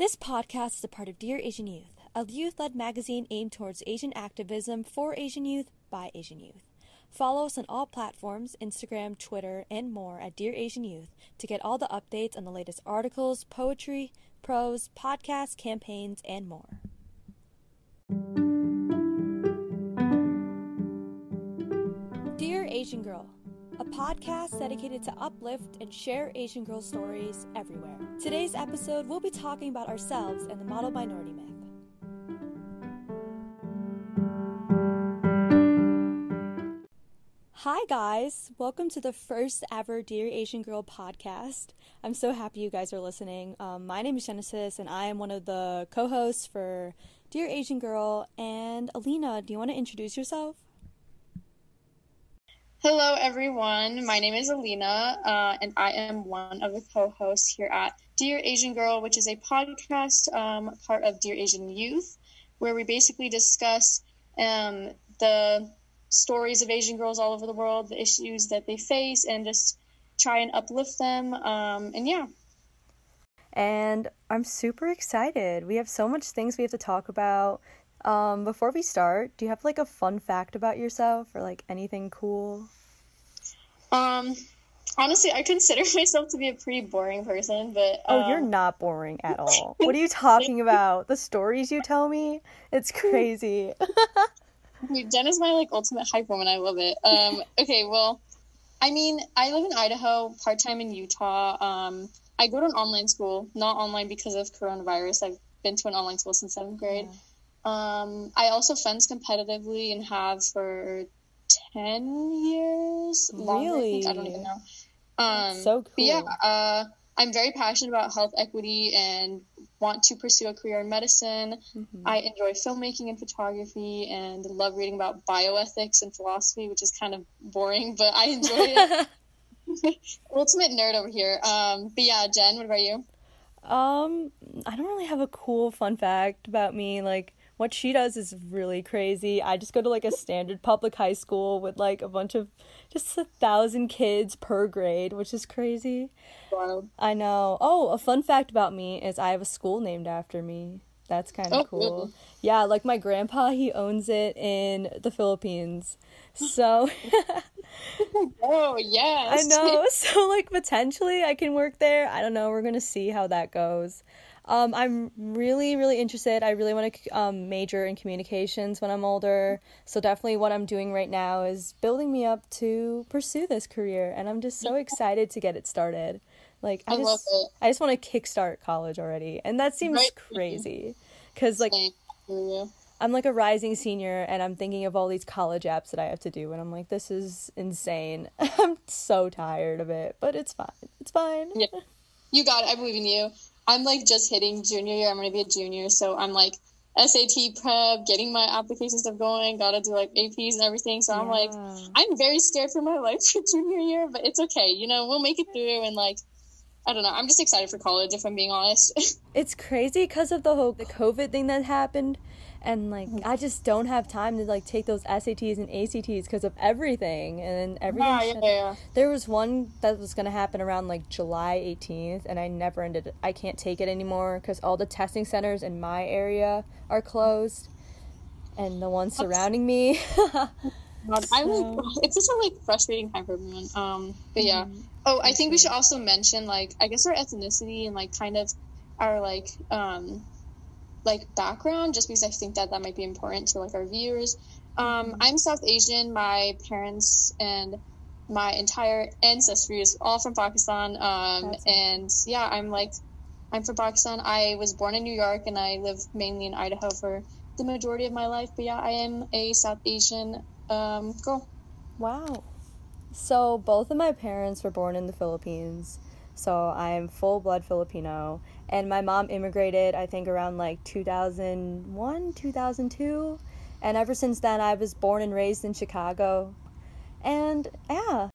This podcast is a part of Dear Asian Youth, a youth led magazine aimed towards Asian activism for Asian youth by Asian youth. Follow us on all platforms Instagram, Twitter, and more at Dear Asian Youth to get all the updates on the latest articles, poetry, prose, podcasts, campaigns, and more. Dear Asian Girl, a podcast dedicated to uplift and share Asian girl stories everywhere. Today's episode, we'll be talking about ourselves and the model minority myth. Hi, guys. Welcome to the first ever Dear Asian Girl podcast. I'm so happy you guys are listening. Um, my name is Genesis, and I am one of the co hosts for Dear Asian Girl. And Alina, do you want to introduce yourself? Hello, everyone. My name is Alina, uh, and I am one of the co hosts here at Dear Asian Girl, which is a podcast um, part of Dear Asian Youth, where we basically discuss um, the stories of Asian girls all over the world, the issues that they face, and just try and uplift them. Um, and yeah. And I'm super excited. We have so much things we have to talk about. Um, before we start, do you have like a fun fact about yourself or like anything cool? Um, honestly, I consider myself to be a pretty boring person, but oh, you're um, not boring at all. what are you talking about? The stories you tell me, it's crazy. Jen is my like ultimate hype woman. I love it. Um, okay, well, I mean, I live in Idaho, part time in Utah. Um, I go to an online school, not online because of coronavirus. I've been to an online school since seventh grade. Yeah. Um, I also fence competitively and have for ten years. Really? I, I, don't even know. Um, so cool. yeah, uh, I'm very passionate about health equity and want to pursue a career in medicine. Mm-hmm. I enjoy filmmaking and photography and love reading about bioethics and philosophy, which is kind of boring, but I enjoy it. Ultimate nerd over here. Um, but yeah, Jen, what about you? Um, I don't really have a cool fun fact about me. Like, what she does is really crazy. I just go to like a standard public high school with like a bunch of just a thousand kids per grade, which is crazy. Wow. I know. Oh, a fun fact about me is I have a school named after me. That's kind of oh, cool. Really? Yeah, like my grandpa, he owns it in the Philippines. So Oh, yes. I know. So like potentially I can work there. I don't know. We're going to see how that goes. Um, I'm really, really interested. I really want to um, major in communications when I'm older. So definitely, what I'm doing right now is building me up to pursue this career, and I'm just so excited to get it started. Like I, I just, I just want to kickstart college already, and that seems right. crazy, because like. I'm like a rising senior and I'm thinking of all these college apps that I have to do and I'm like this is insane. I'm so tired of it, but it's fine. It's fine. Yeah. You got it. I believe in you. I'm like just hitting junior year. I'm gonna be a junior, so I'm like SAT prep, getting my application stuff going. Gotta do like APs and everything. So yeah. I'm like, I'm very scared for my life for junior year, but it's okay. You know, we'll make it through. And like, I don't know. I'm just excited for college, if I'm being honest. it's crazy because of the whole the COVID thing that happened and like I just don't have time to like take those SATs and ACTs because of everything and everything. Yeah, yeah, yeah. There was one that was gonna happen around like July 18th, and I never ended. I can't take it anymore because all the testing centers in my area are closed, and the ones surrounding me. God, I like it's just a like frustrating time for everyone. Um, but yeah. Mm-hmm. Oh, I think we should also mention like I guess our ethnicity and like kind of our like um like background just because I think that that might be important to like our viewers. Um, I'm South Asian. My parents and my entire ancestry is all from Pakistan. Um, and yeah, I'm like, I'm from Pakistan. I was born in New York and I live mainly in Idaho for the majority of my life. But yeah, I am a South Asian um, girl. Wow. So both of my parents were born in the Philippines. So I am full blood Filipino and my mom immigrated i think around like 2001 2002 and ever since then i was born and raised in chicago and yeah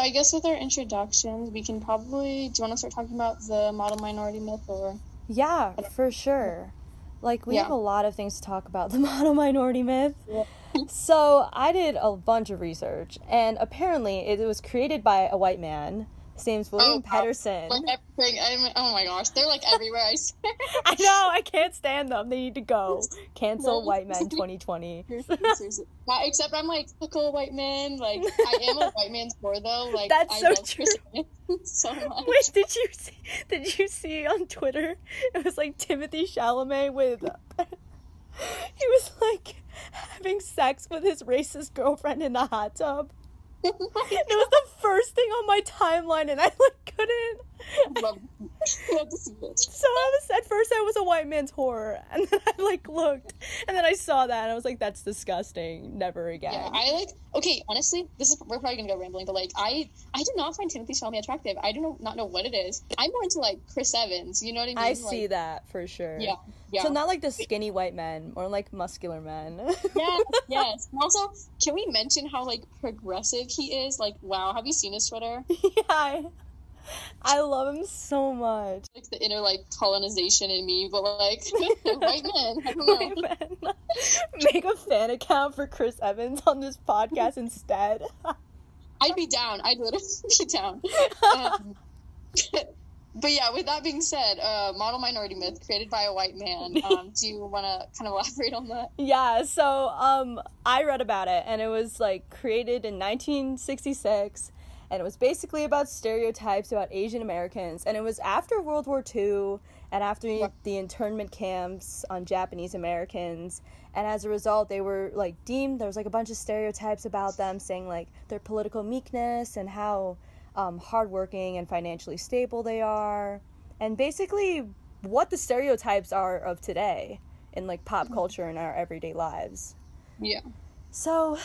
I guess with our introductions, we can probably. Do you want to start talking about the model minority myth, or? Yeah, for sure. Like we yeah. have a lot of things to talk about the model minority myth. Yeah. So I did a bunch of research, and apparently it was created by a white man. His name's oh, William Oh, Petersen. Like everything. I'm, oh my gosh, they're like everywhere. I swear. I know, I can't stand them. They need to go. Cancel No. white men 2020. Seriously, seriously. Except I'm like a cool white man. Like I am a white man's whore though. Like That's I so love true. So much. Wait, did you see? Did you see on Twitter? It was like Timothée Chalamet with. he was like having sex with his racist girlfriend in the hot tub. It was the first thing on my timeline, and I like couldn't. love, love to see it. So I was at first I was a white man's horror, and then I like looked, and then I saw that, and I was like, "That's disgusting. Never again." Yeah, I like. Okay, honestly, this is we're probably gonna go rambling, but like I, I do not find Timothée Chalamet attractive. I do not not know what it is. I'm more into like Chris Evans. You know what I mean? I see that for sure. Yeah, yeah. So not like the skinny white men, or like muscular men. yeah, yes. And also, can we mention how like progressive he is? Like, wow, have you seen his Twitter? yeah, I, love him so much. Like the inner like colonization in me, but like white men. I don't know. White men. Make a fan account for Chris Evans on this podcast instead. I'd be down. I'd literally be down. Um, but yeah, with that being said, uh, model minority myth created by a white man. Um, do you want to kind of elaborate on that? Yeah, so um I read about it and it was like created in 1966 and it was basically about stereotypes about Asian Americans and it was after World War II and after Yeah. the internment camps on Japanese Americans and as a result they were like deemed there was like a bunch of stereotypes about them saying like their political meekness and how um, hardworking and financially stable they are and basically what the stereotypes are of today in like pop culture in our everyday lives. Yeah. So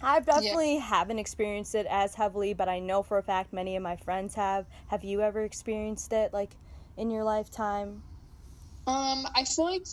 I definitely haven't experienced it as heavily, but I know for a fact many of my friends have. Have you ever experienced it like in your lifetime? Um, I feel like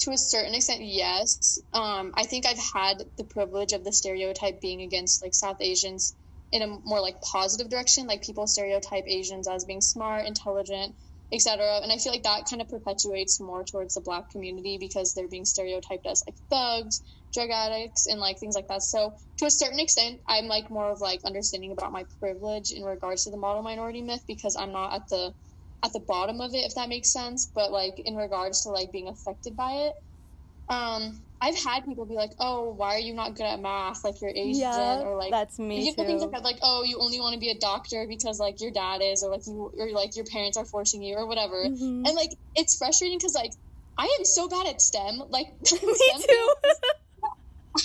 to a certain extent, yes. Um, I think I've had the privilege of the stereotype being against like South Asians in a more like positive direction. Like people stereotype Asians as being smart, intelligent, etc. And I feel like that kind of perpetuates more towards the black community because they're being stereotyped as like thugs, drug addicts, and like things like that. So to a certain extent, I'm like more of like understanding about my privilege in regards to the model minority myth because I'm not at the at the bottom of it if that makes sense but like in regards to like being affected by it um i've had people be like oh why are you not good at math like you're asian yeah, or like that's me you know things like that like oh you only want to be a doctor because like your dad is or like you or like your parents are forcing you or whatever Mhm. and like it's frustrating because like i am so bad at stem like me STEM too.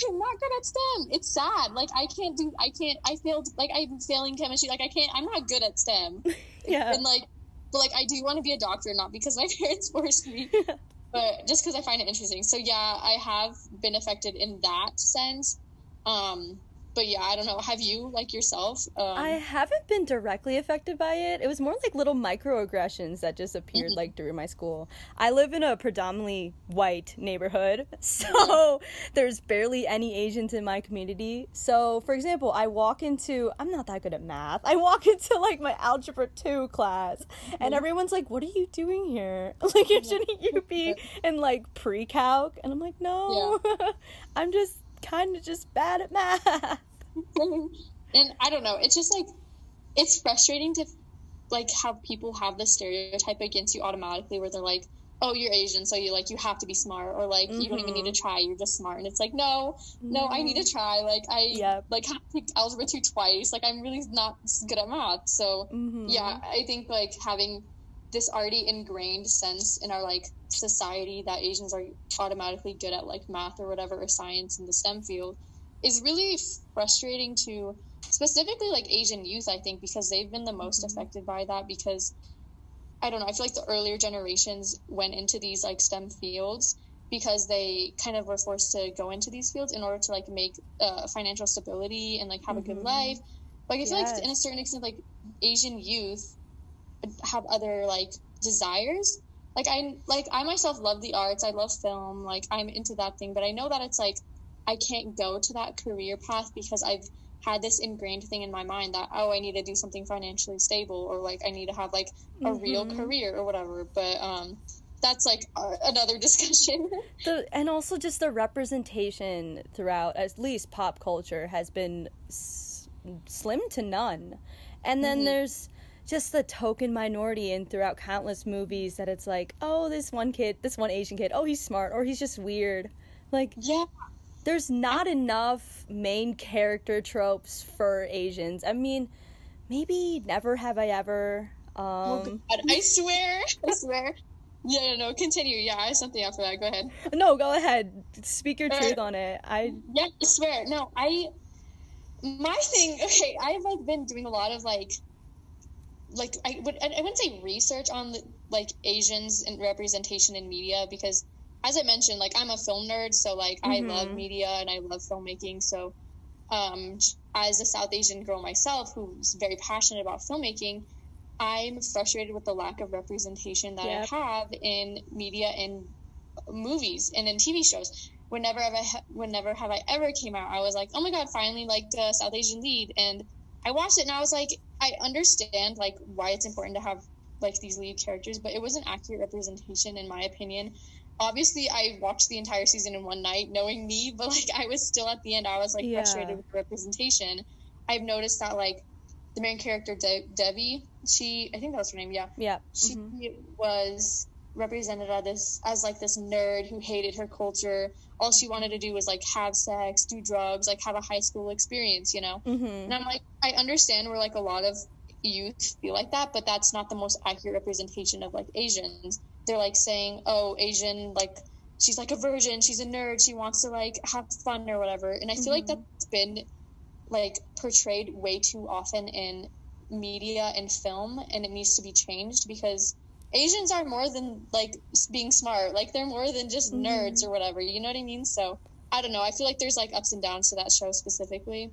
I'm not good at STEM. It's sad. Like I can't do. I can't. I failed. Like I'm failing chemistry. Like I can't. I'm not good at STEM. yeah. And like, but like I do want to be a doctor, not because my parents forced me, but just because I find it interesting. So yeah, I have been affected in that sense. Um, but yeah, I don't know. Have you like yourself? Um, I haven't been directly affected by it. It was more like little microaggressions that just appeared Mhm. like during my school. I live in a predominantly white neighborhood, so there's barely any Asians in my community. So, for example, I walk into I'm not that good at math. I walk into like my algebra 2 class and Mhm. everyone's like, "What are you doing here? Like shouldn't you be in like pre-calc?" And I'm like, "No. I'm just kind of just bad at math." and I don't know. It's just like it's frustrating to like have people have this stereotype against you automatically, where they're like, "Oh, you're Asian, so you like you have to be smart," or like you don't even need to try, you're just smart. And it's like, no, no, I need to try. Like I Yep. like have to take algebra two twice. Like I'm really not good at math. So Mhm. yeah, I think like having this already ingrained sense in our like society that Asians are automatically good at like math or whatever or science in the STEM field is really frustrating to specifically like Asian youth, I think, because they've been the most Mhm. affected by that because I don't know, I feel like the earlier generations went into these like STEM fields because they kind of were forced to go into these fields in order to like make uh, financial stability and like have a good Mhm. life. Like I feel Yes. like in a certain extent, like Asian youth have other like desires. Like I like I myself love the arts. I love film. Like I'm into that thing, but I know that it's like I can't go to that career path because I've had this ingrained thing in my mind that oh I need to do something financially stable or like I need to have like a real Mhm. career or whatever. But um that's like another discussion. the and also just the representation throughout at least pop culture has been s- slim to none. And then mm-hmm. there's just the token minority and throughout countless movies that it's like, oh, this one kid, this one Asian kid, oh, he's smart or he's just weird. Like, yeah. There's not enough main character tropes for Asians. I mean, maybe never have I ever. Um, oh God, I swear, I swear. Yeah, no, no, continue. Yeah, I have something after that. Go ahead. No, go ahead. Speak your uh, truth on it. I yeah, I swear. No, I my thing. Okay, I've like been doing a lot of like like I would I wouldn't say research on the, like Asians and representation in media because as I mentioned, like I'm a film nerd, so like mm-hmm. I love media and I love filmmaking. So um, as a South Asian girl myself who's very passionate about filmmaking, I'm frustrated with the lack of representation that yep. I have in media and movies and in TV shows. Whenever have I, whenever have I ever came out, I was like, oh my god, finally like the South Asian lead, and I watched it and I was like, I understand like why it's important to have like these lead characters, but it was an accurate representation in my opinion. Obviously, I watched the entire season in one night, knowing me, but like I was still at the end, I was like yeah. frustrated with the representation. I've noticed that like the main character De- Devi, she I think that was her name, yeah. Yeah. She mm-hmm. was represented as this as like this nerd who hated her culture. All she wanted to do was like have sex, do drugs, like have a high school experience, you know. Mm-hmm. And I'm like, I understand where like a lot of youth feel like that, but that's not the most accurate representation of like Asians. They're like saying, oh, Asian, like she's like a virgin, she's a nerd, she wants to like have fun or whatever. And I feel mm-hmm. like that's been like portrayed way too often in media and film and it needs to be changed because Asians are more than like being smart. Like they're more than just mm-hmm. nerds or whatever. You know what I mean? So I don't know. I feel like there's like ups and downs to that show specifically.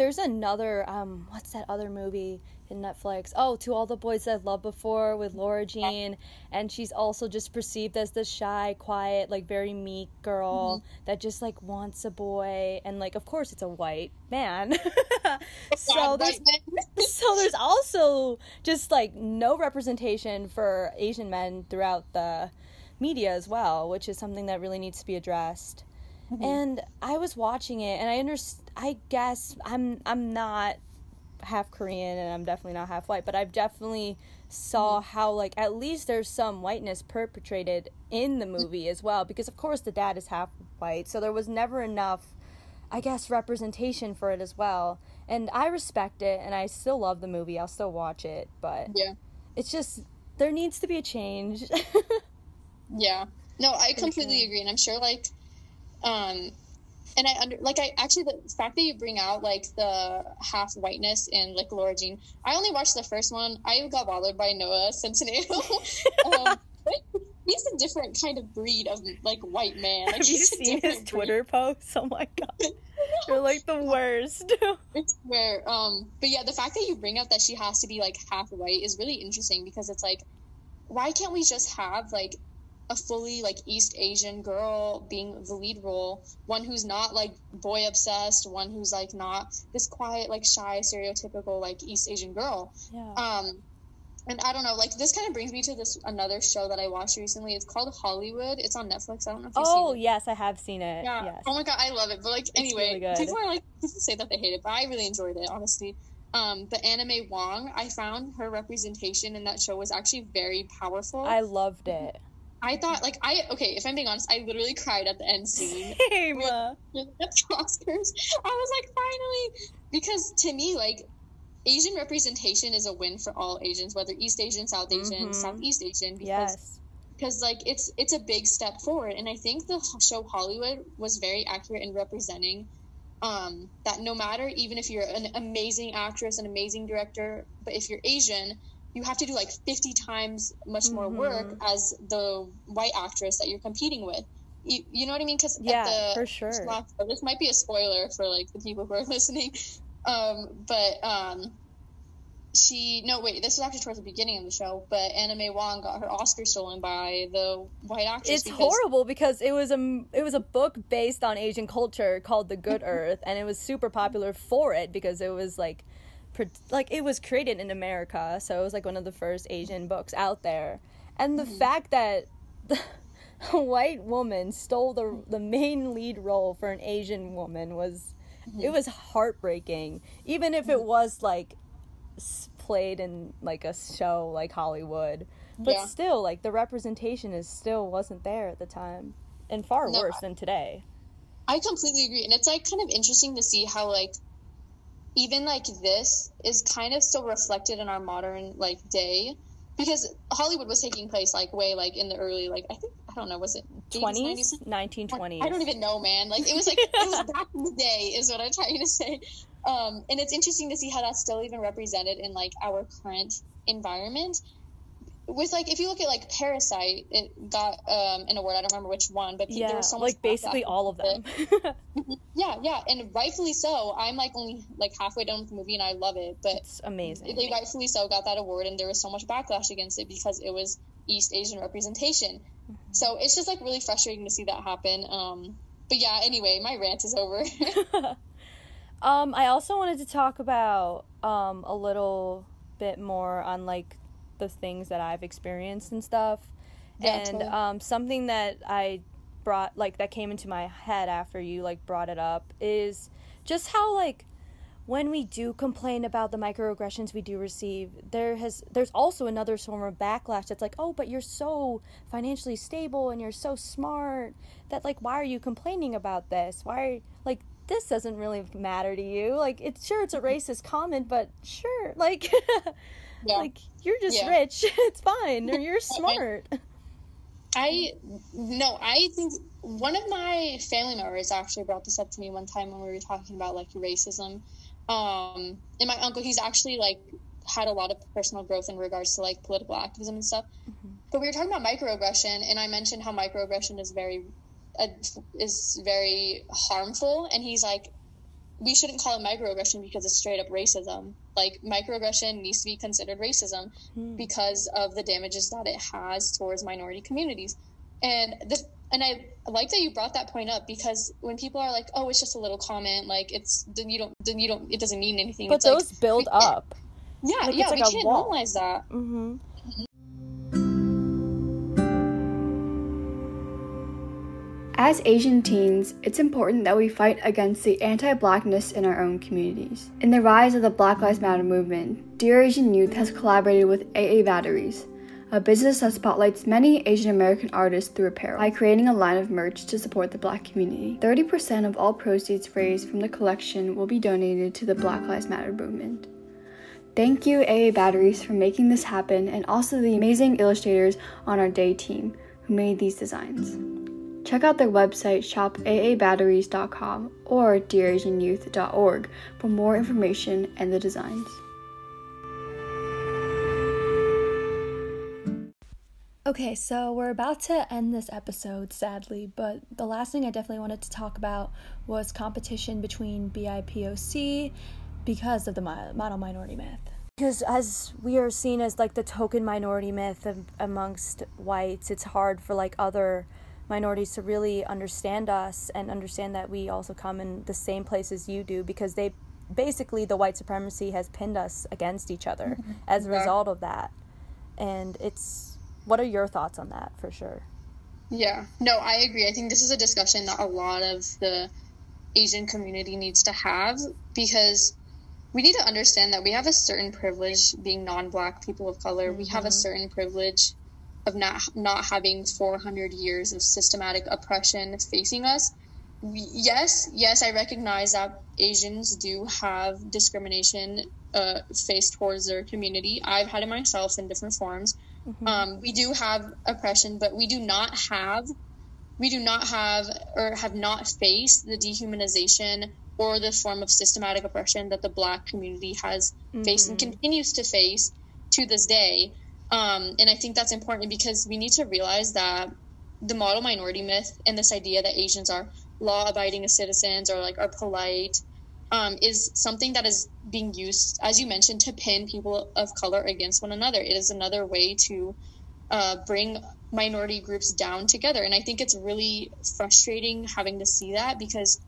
There's another um what's that other movie? in Netflix. Oh, To All the Boys I've Loved Before with Lara Jean. And she's also just perceived as the shy, quiet, like very meek girl mm-hmm. that just like wants a boy. And like, of course, it's a white man. so there's so there's also just like no representation for Asian men throughout the media as well, which is something that really needs to be addressed. Mm-hmm. And I was watching it, and I understand. I guess I'm I'm not half Korean and I'm definitely not half white, but I've definitely saw mm-hmm. how like at least there's some whiteness perpetrated in the movie as well because of course the dad is half white, so there was never enough I guess representation for it as well. And I respect it and I still love the movie. I'll still watch it, but Yeah. It's just there needs to be a change. yeah. No, I completely agree and I'm sure like um and I under like I actually the fact that you bring out like the half whiteness in like Lara Jean. I only watched the first one. I got bothered by Noah Centineo. um, he's a different kind of breed of like white man. Like, Have you seen his breed. Twitter posts? Oh my god, you're like the worst. it's where, um, but yeah, the fact that you bring up that she has to be like half white is really interesting because it's like, why can't we just have like a fully like East Asian girl being the lead role, one who's not like boy obsessed, one who's like not this quiet, like shy, stereotypical like East Asian girl. Yeah. Um, and I don't know, like this kind of brings me to this another show that I watched recently. It's called Hollywood. It's on Netflix. I don't know if you've oh, seen it. yes, I have seen it. Yeah. Yes. Oh my god, I love it. But like anyway, really people are like people say that they hate it, but I really enjoyed it, honestly. Um, but Anna May Wong, I found her representation in that show was actually very powerful. I loved it. I thought like I okay, if I'm being honest, I literally cried at the end scene. Same. With, Oscars. I was like, finally because to me, like Asian representation is a win for all Asians, whether East Asian, South Asian, mm-hmm. Southeast Asian, because yes. because like it's it's a big step forward. And I think the show Hollywood was very accurate in representing um, that no matter even if you're an amazing actress, an amazing director, but if you're Asian, you have to do like 50 times much more mm-hmm. work as the white actress that you're competing with you, you know what i mean because yeah for sure this might be a spoiler for like the people who are listening um, but um, she no wait this is actually towards the beginning of the show but Anna May Wong got her Oscar stolen by the white actress. It's because... horrible because it was a it was a book based on Asian culture called The Good Earth and it was super popular for it because it was like like it was created in America, so it was like one of the first Asian books out there. And the mm-hmm. fact that a white woman stole the the main lead role for an Asian woman was mm-hmm. it was heartbreaking. Even if it mm-hmm. was like played in like a show like Hollywood, but yeah. still like the representation is still wasn't there at the time and far no, worse than today. I completely agree. And it's like kind of interesting to see how like even like this is kind of still reflected in our modern like day. Because Hollywood was taking place like way like in the early like I think I don't know was it 20s 1920s I don't even know man. Like it was like it was back in the day is what I'm trying to say. Um and it's interesting to see how that's still even represented in like our current environment with like if you look at like Parasite, it got um, an award. I don't remember which one, but yeah, there was so much like basically all of them. yeah, yeah, and rightfully so. I'm like only like halfway done with the movie, and I love it. But it's amazing. They rightfully so got that award, and there was so much backlash against it because it was East Asian representation. Mm-hmm. So it's just like really frustrating to see that happen. Um, but yeah, anyway, my rant is over. um, I also wanted to talk about um a little bit more on like the things that I've experienced and stuff. And um, something that I brought like that came into my head after you like brought it up is just how like when we do complain about the microaggressions we do receive there has there's also another form of backlash that's like oh but you're so financially stable and you're so smart that like why are you complaining about this? Why are, like this doesn't really matter to you. Like it's sure it's a racist comment but sure like yeah. like you're just yeah. rich. It's fine. Or you're smart. I no, I think one of my family members actually brought this up to me one time when we were talking about like racism. Um, and my uncle, he's actually like had a lot of personal growth in regards to like political activism and stuff. Mm-hmm. But we were talking about microaggression, and I mentioned how microaggression is very uh, is very harmful. And he's like, we shouldn't call it microaggression because it's straight up racism. Like microaggression needs to be considered racism hmm. because of the damages that it has towards minority communities. And the and I like that you brought that point up because when people are like, "Oh, it's just a little comment," like it's then you don't then you don't it doesn't mean anything. But it's those like, build up. Yeah, like, yeah, like we can't wall. normalize that. Mm-hmm. As Asian teens, it's important that we fight against the anti blackness in our own communities. In the rise of the Black Lives Matter movement, Dear Asian Youth has collaborated with AA Batteries, a business that spotlights many Asian American artists through apparel, by creating a line of merch to support the black community. 30% of all proceeds raised from the collection will be donated to the Black Lives Matter movement. Thank you, AA Batteries, for making this happen, and also the amazing illustrators on our day team who made these designs. Check out their website shopaabatteries.com or dearasianyouth.org for more information and the designs. Okay, so we're about to end this episode, sadly, but the last thing I definitely wanted to talk about was competition between BIPOC because of the model minority myth. Because as we are seen as like the token minority myth amongst whites, it's hard for like other minorities to really understand us and understand that we also come in the same place as you do because they basically the white supremacy has pinned us against each other mm-hmm. as a result of that and it's what are your thoughts on that for sure yeah no i agree i think this is a discussion that a lot of the asian community needs to have because we need to understand that we have a certain privilege being non-black people of color mm-hmm. we have a mm-hmm. certain privilege of not not having 400 years of systematic oppression facing us yes yes i recognize that asians do have discrimination uh, faced towards their community i've had it myself in different forms mm-hmm. um, we do have oppression but we do not have we do not have or have not faced the dehumanization or the form of systematic oppression that the black community has mm-hmm. faced and mm-hmm. continues to face to this day um, and I think that's important because we need to realize that the model minority myth and this idea that Asians are law abiding citizens or like are polite um, is something that is being used, as you mentioned, to pin people of color against one another. It is another way to uh, bring minority groups down together. And I think it's really frustrating having to see that because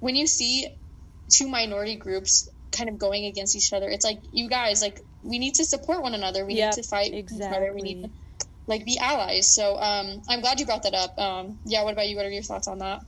when you see two minority groups kind of going against each other, it's like, you guys, like, we need to support one another. We yep, need to fight exactly. each other. We need to like be allies. So um, I'm glad you brought that up. Um, yeah, what about you? What are your thoughts on that?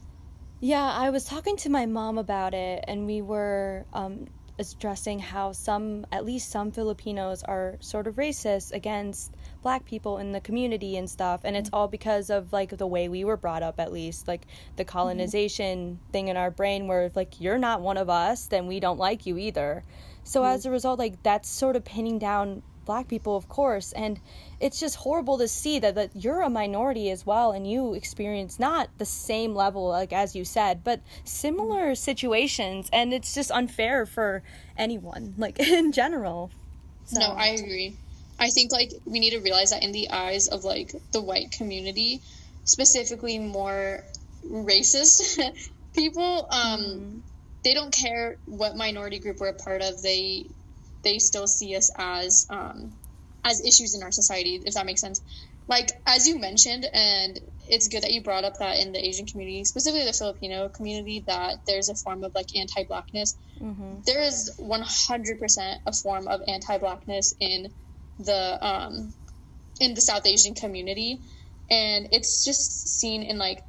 Yeah, I was talking to my mom about it, and we were um, addressing how some, at least some Filipinos, are sort of racist against black people in the community and stuff. And it's all because of like the way we were brought up, at least, like the colonization mm-hmm. thing in our brain, where like you're not one of us, then we don't like you either. So mm-hmm. as a result, like that's sort of pinning down black people, of course. And it's just horrible to see that, that you're a minority as well and you experience not the same level, like as you said, but similar situations. And it's just unfair for anyone, like in general. So. No, I agree. I think like we need to realize that in the eyes of like the white community, specifically more racist people, um, mm-hmm. They don't care what minority group we're a part of. They they still see us as um, as issues in our society, if that makes sense. Like as you mentioned, and it's good that you brought up that in the Asian community, specifically the Filipino community, that there's a form of like anti-blackness. Mm-hmm. There is 100% a form of anti-blackness in the um, in the South Asian community, and it's just seen in like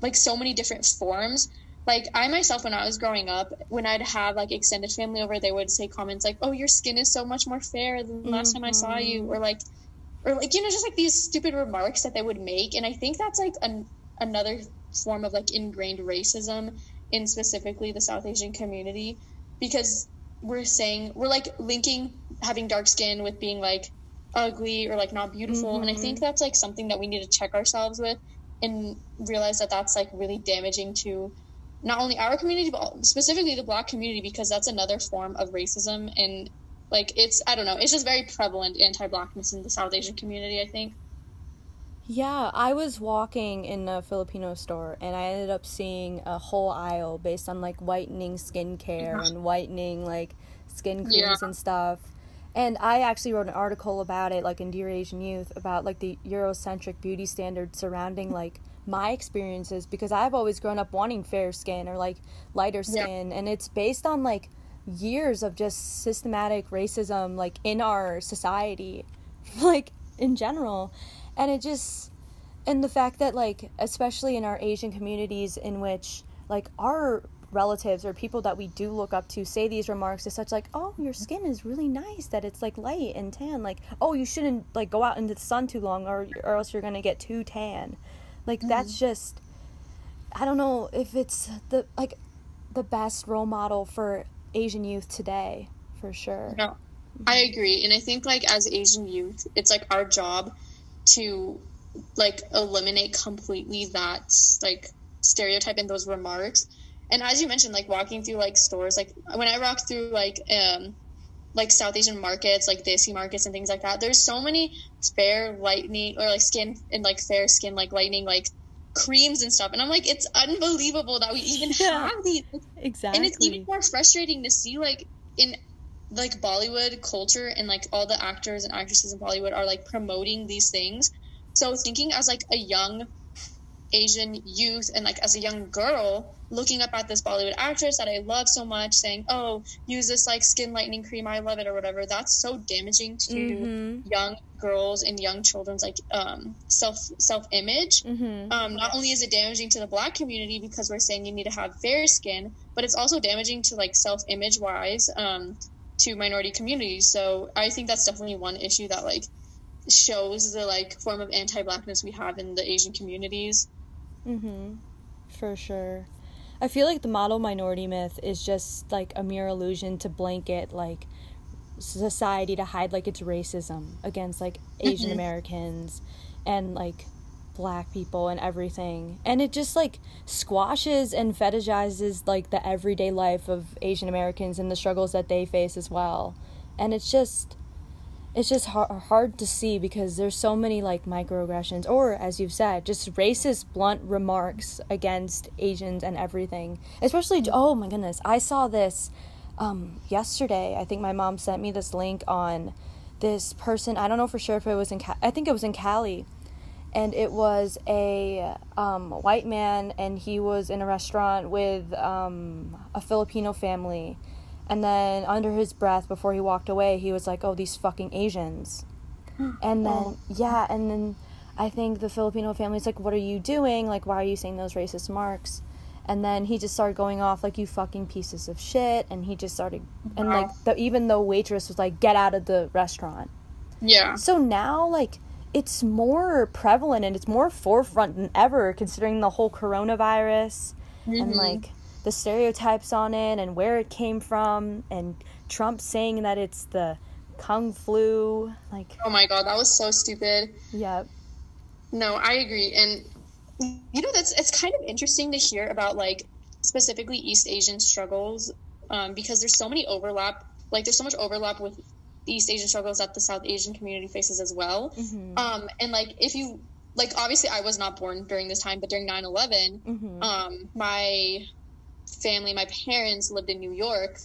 like so many different forms like I myself when I was growing up, when I'd have like extended family over, they would say comments like, "Oh, your skin is so much more fair than the last mm-hmm. time I saw you," mm-hmm. or like, or like you know, just like these stupid remarks that they would make, and I think that's like an another form of like ingrained racism in specifically the South Asian community, because we're saying we're like linking having dark skin with being like ugly or like not beautiful, mm-hmm. and I think mm-hmm. that's like something that we need to check ourselves with and realize that that's like really damaging to not only our community but specifically the black community because that's another form of racism. And like it's i don't know it's just very prevalent anti-blackness in the south asian community i think. Yeah i was walking in a filipino store and i ended up seeing a whole aisle based on like whitening skincare and whitening like skin creams yeah. and stuff. And i actually wrote an article about it like in dear asian youth about like the eurocentric beauty standards surrounding like my experiences because I've always grown up wanting fair skin or like lighter skin and it's based on like years of just systematic racism like in our society like in general. And it just and the fact that like especially in our Asian communities in which like our relatives or people that we do look up to say these remarks is such like oh your skin is really nice that it's like light and tan like oh you shouldn't like go out into the sun too long or or else you're gonna get too tan like mm-hmm. that's just I don't know if it's the like the best role model for Asian youth today, for sure. No. I agree. And I think like as Asian youth, it's like our job to like eliminate completely that like stereotype in those remarks. And as you mentioned, like walking through like stores, like when I walk through like um like South Asian markets, like Desi markets and things like that. There's so many fair lightning or like skin and like fair skin like lightning like creams and stuff. And I'm like, it's unbelievable that we even yeah, have these. Exactly. And it's even more frustrating to see like in like Bollywood culture and like all the actors and actresses in Bollywood are like promoting these things. So thinking as like a young Asian youth and like as a young girl looking up at this Bollywood actress that I love so much, saying, "Oh, use this like skin lightening cream, I love it" or whatever. That's so damaging to mm-hmm. young girls and young children's like um, self self image. Mm-hmm. Um, not only is it damaging to the Black community because we're saying you need to have fair skin, but it's also damaging to like self image wise um, to minority communities. So I think that's definitely one issue that like shows the like form of anti-blackness we have in the Asian communities. Mm-hmm. For sure. I feel like the model minority myth is just like a mere illusion to blanket like society to hide like its racism against like Asian mm-hmm. Americans and like black people and everything. And it just like squashes and fetishizes like the everyday life of Asian Americans and the struggles that they face as well. And it's just it's just hard, hard to see because there's so many like microaggressions or as you've said just racist blunt remarks against asians and everything. Especially oh my goodness i saw this um, yesterday. I think my mom sent me this link on this person i don't know for sure if it was in i think it was in cali. And it was a um, white man and he was in a restaurant with um, a filipino family and then under his breath before he walked away, he was like, "Oh, these fucking Asians." And then yeah, and then I think the Filipino family's like, "What are you doing? Like, why are you saying those racist marks?" And then he just started going off like, "You fucking pieces of shit!" And he just started, and Wow. like, the, even the waitress was like, "Get out of the restaurant." Yeah. So now, like, it's more prevalent and it's more forefront than ever, considering the whole coronavirus and Mhm. like the stereotypes on it and where it came from, and Trump saying that it's the kung flu. Like, Oh my god, that was so stupid. yeah, No, I agree. And you know that's it's kind of interesting to hear about like specifically East Asian struggles um, because there's so many overlap like there's so much overlap with the East Asian struggles that the South Asian community faces as well. Mhm. Um, and like if you like obviously I was not born during this time, but during 9/11, Mhm. um, my family, my parents lived in New York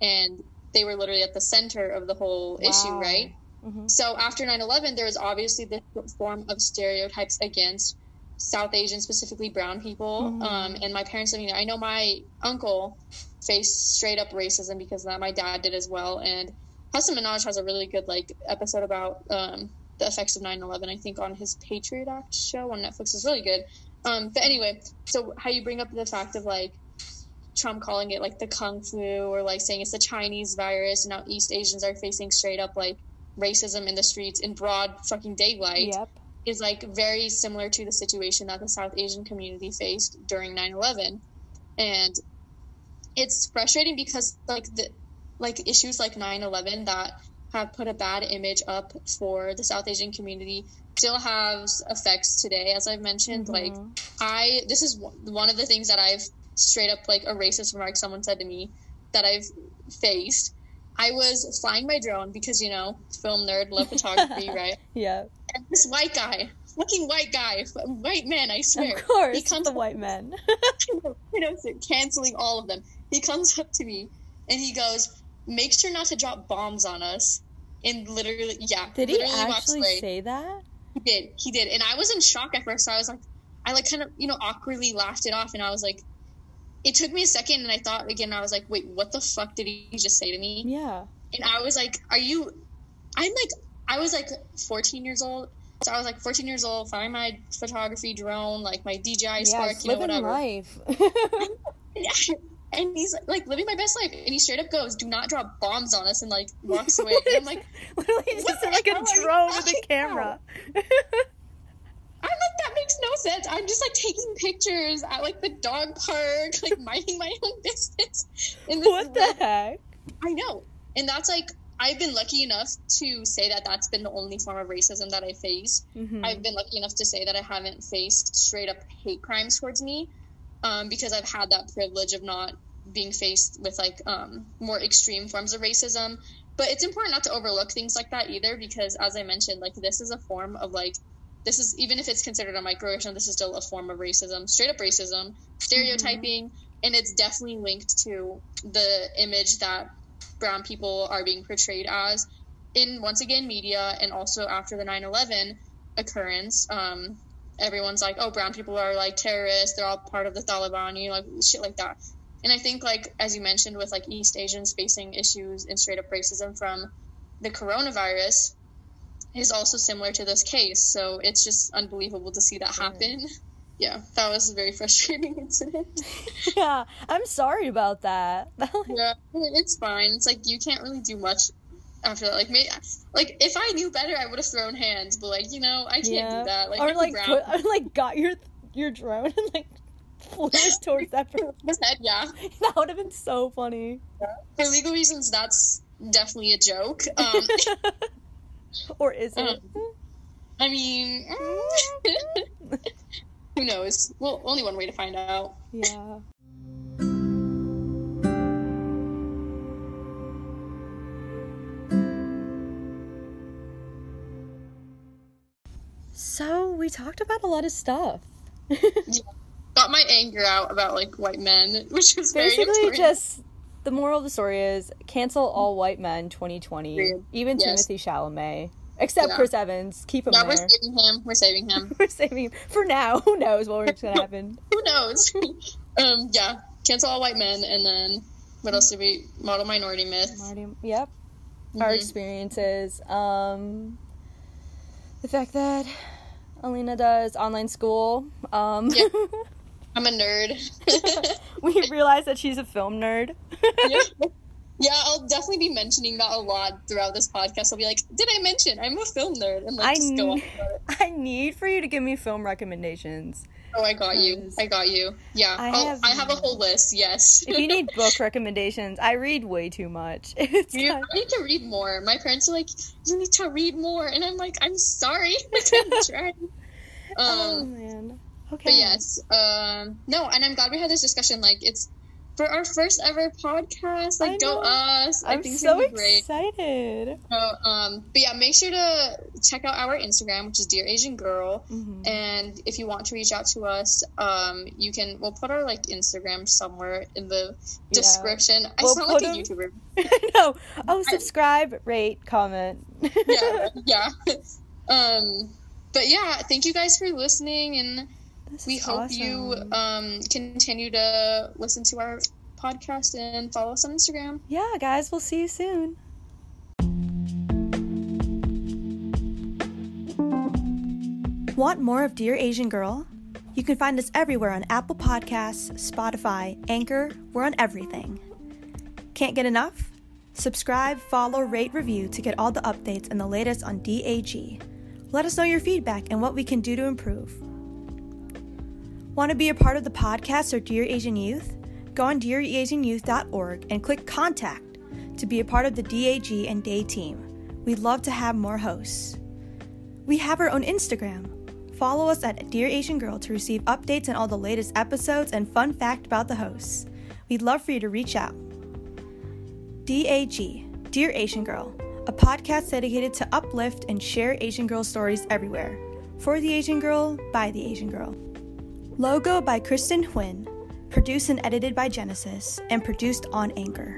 and they were literally at the center of the whole issue, Wow. right? Mhm. So after 9/11, there was obviously this form of stereotypes against South Asian, specifically brown people. Mhm. Um, and my parents living there, I know my uncle faced straight up racism because that. My dad did as well. And Hasan Minhaj has a really good like episode about um, the effects of 9/11. I think on his Patriot Act show on Netflix is really good. Um, but anyway, so how you bring up the fact of like Trump calling it like the kung flu or like saying it's the Chinese virus, and now East Asians are facing straight up like racism in the streets in broad fucking daylight Yep. is like very similar to the situation that the South Asian community faced during 9/11 and it's frustrating because like the like issues like 9/11 that have put a bad image up for the South Asian community still has effects today as I've mentioned like Mhm. I this is one of the things that I've straight up like a racist remark someone said to me that I've faced. I was flying my drone because you know film nerd love photography, right? Yeah. And this white guy, fucking white guy, white man, I swear, Of course, he comes the white man. you know, canceling all of them. He comes up to me and he goes, "Make sure not to drop bombs on us." And literally, yeah, Did he literally walks actually say that? He did. He did. And I was in shock at first. So I was like, I like kind of, you know, awkwardly laughed it off. And I was like, it took me a second. And I thought again, I was like, wait, what the fuck did he just say to me? Yeah. And I was like, are you, I'm like, I was like 14 years old. So I was like 14 years old, flying my photography drone, like my DJI Spark, Yes, you know, living whatever. life. And he's like living my best life. And he straight up goes, do not drop bombs on us. And like walks away. And I'm like, Literally What just the like a hell are you drone with a camera. I'm like, that makes no sense. I'm just like taking pictures at like the dog park, like minding my own business. What the heck? I know. And that's like, I've been lucky enough to say that that's been the only form of racism that I face. Mhm. I've been lucky enough to say that I haven't faced straight up hate crimes towards me um, because I've had that privilege of not being faced with like um, more extreme forms of racism. But it's important not to overlook things like that either because, as I mentioned, like this is a form of like, this is even if it's considered a microaggression, this is still a form of racism, straight up racism, stereotyping, and it's definitely linked to the image that brown people are being portrayed as in once again media and also after the 9-11 occurrence um, everyone's like oh brown people are like terrorists. They're all part of the taliban you know like shit like that. And i think like as you mentioned with like east asians facing issues and straight up racism from the coronavirus is also similar to this case so it's just unbelievable to see that happen. Yeah that was a very frustrating incident. Yeah, I'm sorry about that. yeah it's fine. It's like you can't really do much after that. Like may like if i knew better i would have thrown hands but like you know i can't do that. Like or like put, or like got your your drone and like flew towards that person. Head, yeah. That would have been so funny. for legal reasons that's definitely a joke. Um or is it? Um, i mean mm. who knows well only one way to find out yeah. So we talked about a lot of stuff. got my anger out about like white men which was very Basically, just the moral of the story is cancel all white men 2020. Agreed. Even Yes. Timothée Chalamet, except Yeah. Chris Evans. Keep him yeah we're saving him we're saving him We're saving him for now. Who knows what's gonna happen? who knows um yeah cancel all white men and then what else did we model minority myth Marty, yep. Our Mhm. experiences. Um, the fact that Alina does online school. Um, Yeah. I'm a nerd. we realize that she's a film nerd. yeah. yeah, I'll definitely be mentioning that a lot throughout this podcast. I'll be like, "Did I mention I'm a film nerd?" And like I just go on kn- about it. I need for you to give me film recommendations. Oh, I got you. I got you. Yeah, I I have I have a whole list. Yes. If you need book recommendations, I read way too much. It's You kind- need to read more. My parents are like, "You need to read more," and I'm like, "I'm sorry, I can try." oh Um, man. Okay. but yes, um, no, and I'm glad we had this discussion. Like, it's for our first ever podcast. I Like, go us! I I'm think so be great. excited. So, um, but yeah, make sure to check out our Instagram, which is Dear Asian Girl. Mhm. And if you want to reach out to us, um, you can. We'll put our like Instagram somewhere in the Yeah. description. I We'll sound like a put 'em- YouTuber. I know. Oh, subscribe, rate, comment. yeah, yeah. Um, but yeah, thank you guys for listening, and This we is hope you um continue to listen to our podcast and follow us on Instagram. yeah, guys, we'll see you soon. Want more of Dear Asian Girl? You can find us everywhere on Apple Podcasts, Spotify, Anchor. We're on everything. Can't get enough? Subscribe, follow, rate, review to get all the updates and the latest on DAG. Let us know your feedback and what we can do to improve. Want to be a part of the podcast or Dear Asian Youth? Go on dearasianyouth.org and click Contact to be a part of the DAG and DAY team. We'd love to have more hosts. We have our own Instagram. Follow us at Dear Asian Girl to receive updates on all the latest episodes and fun fact about the hosts. We'd love for you to reach out. DAG, Dear Asian Girl, a podcast dedicated to uplift and share Asian girl stories everywhere. For the Asian girl, by the Asian girl. Logo by Kristen Huynh, produced and edited by Genesis, and produced on Anchor.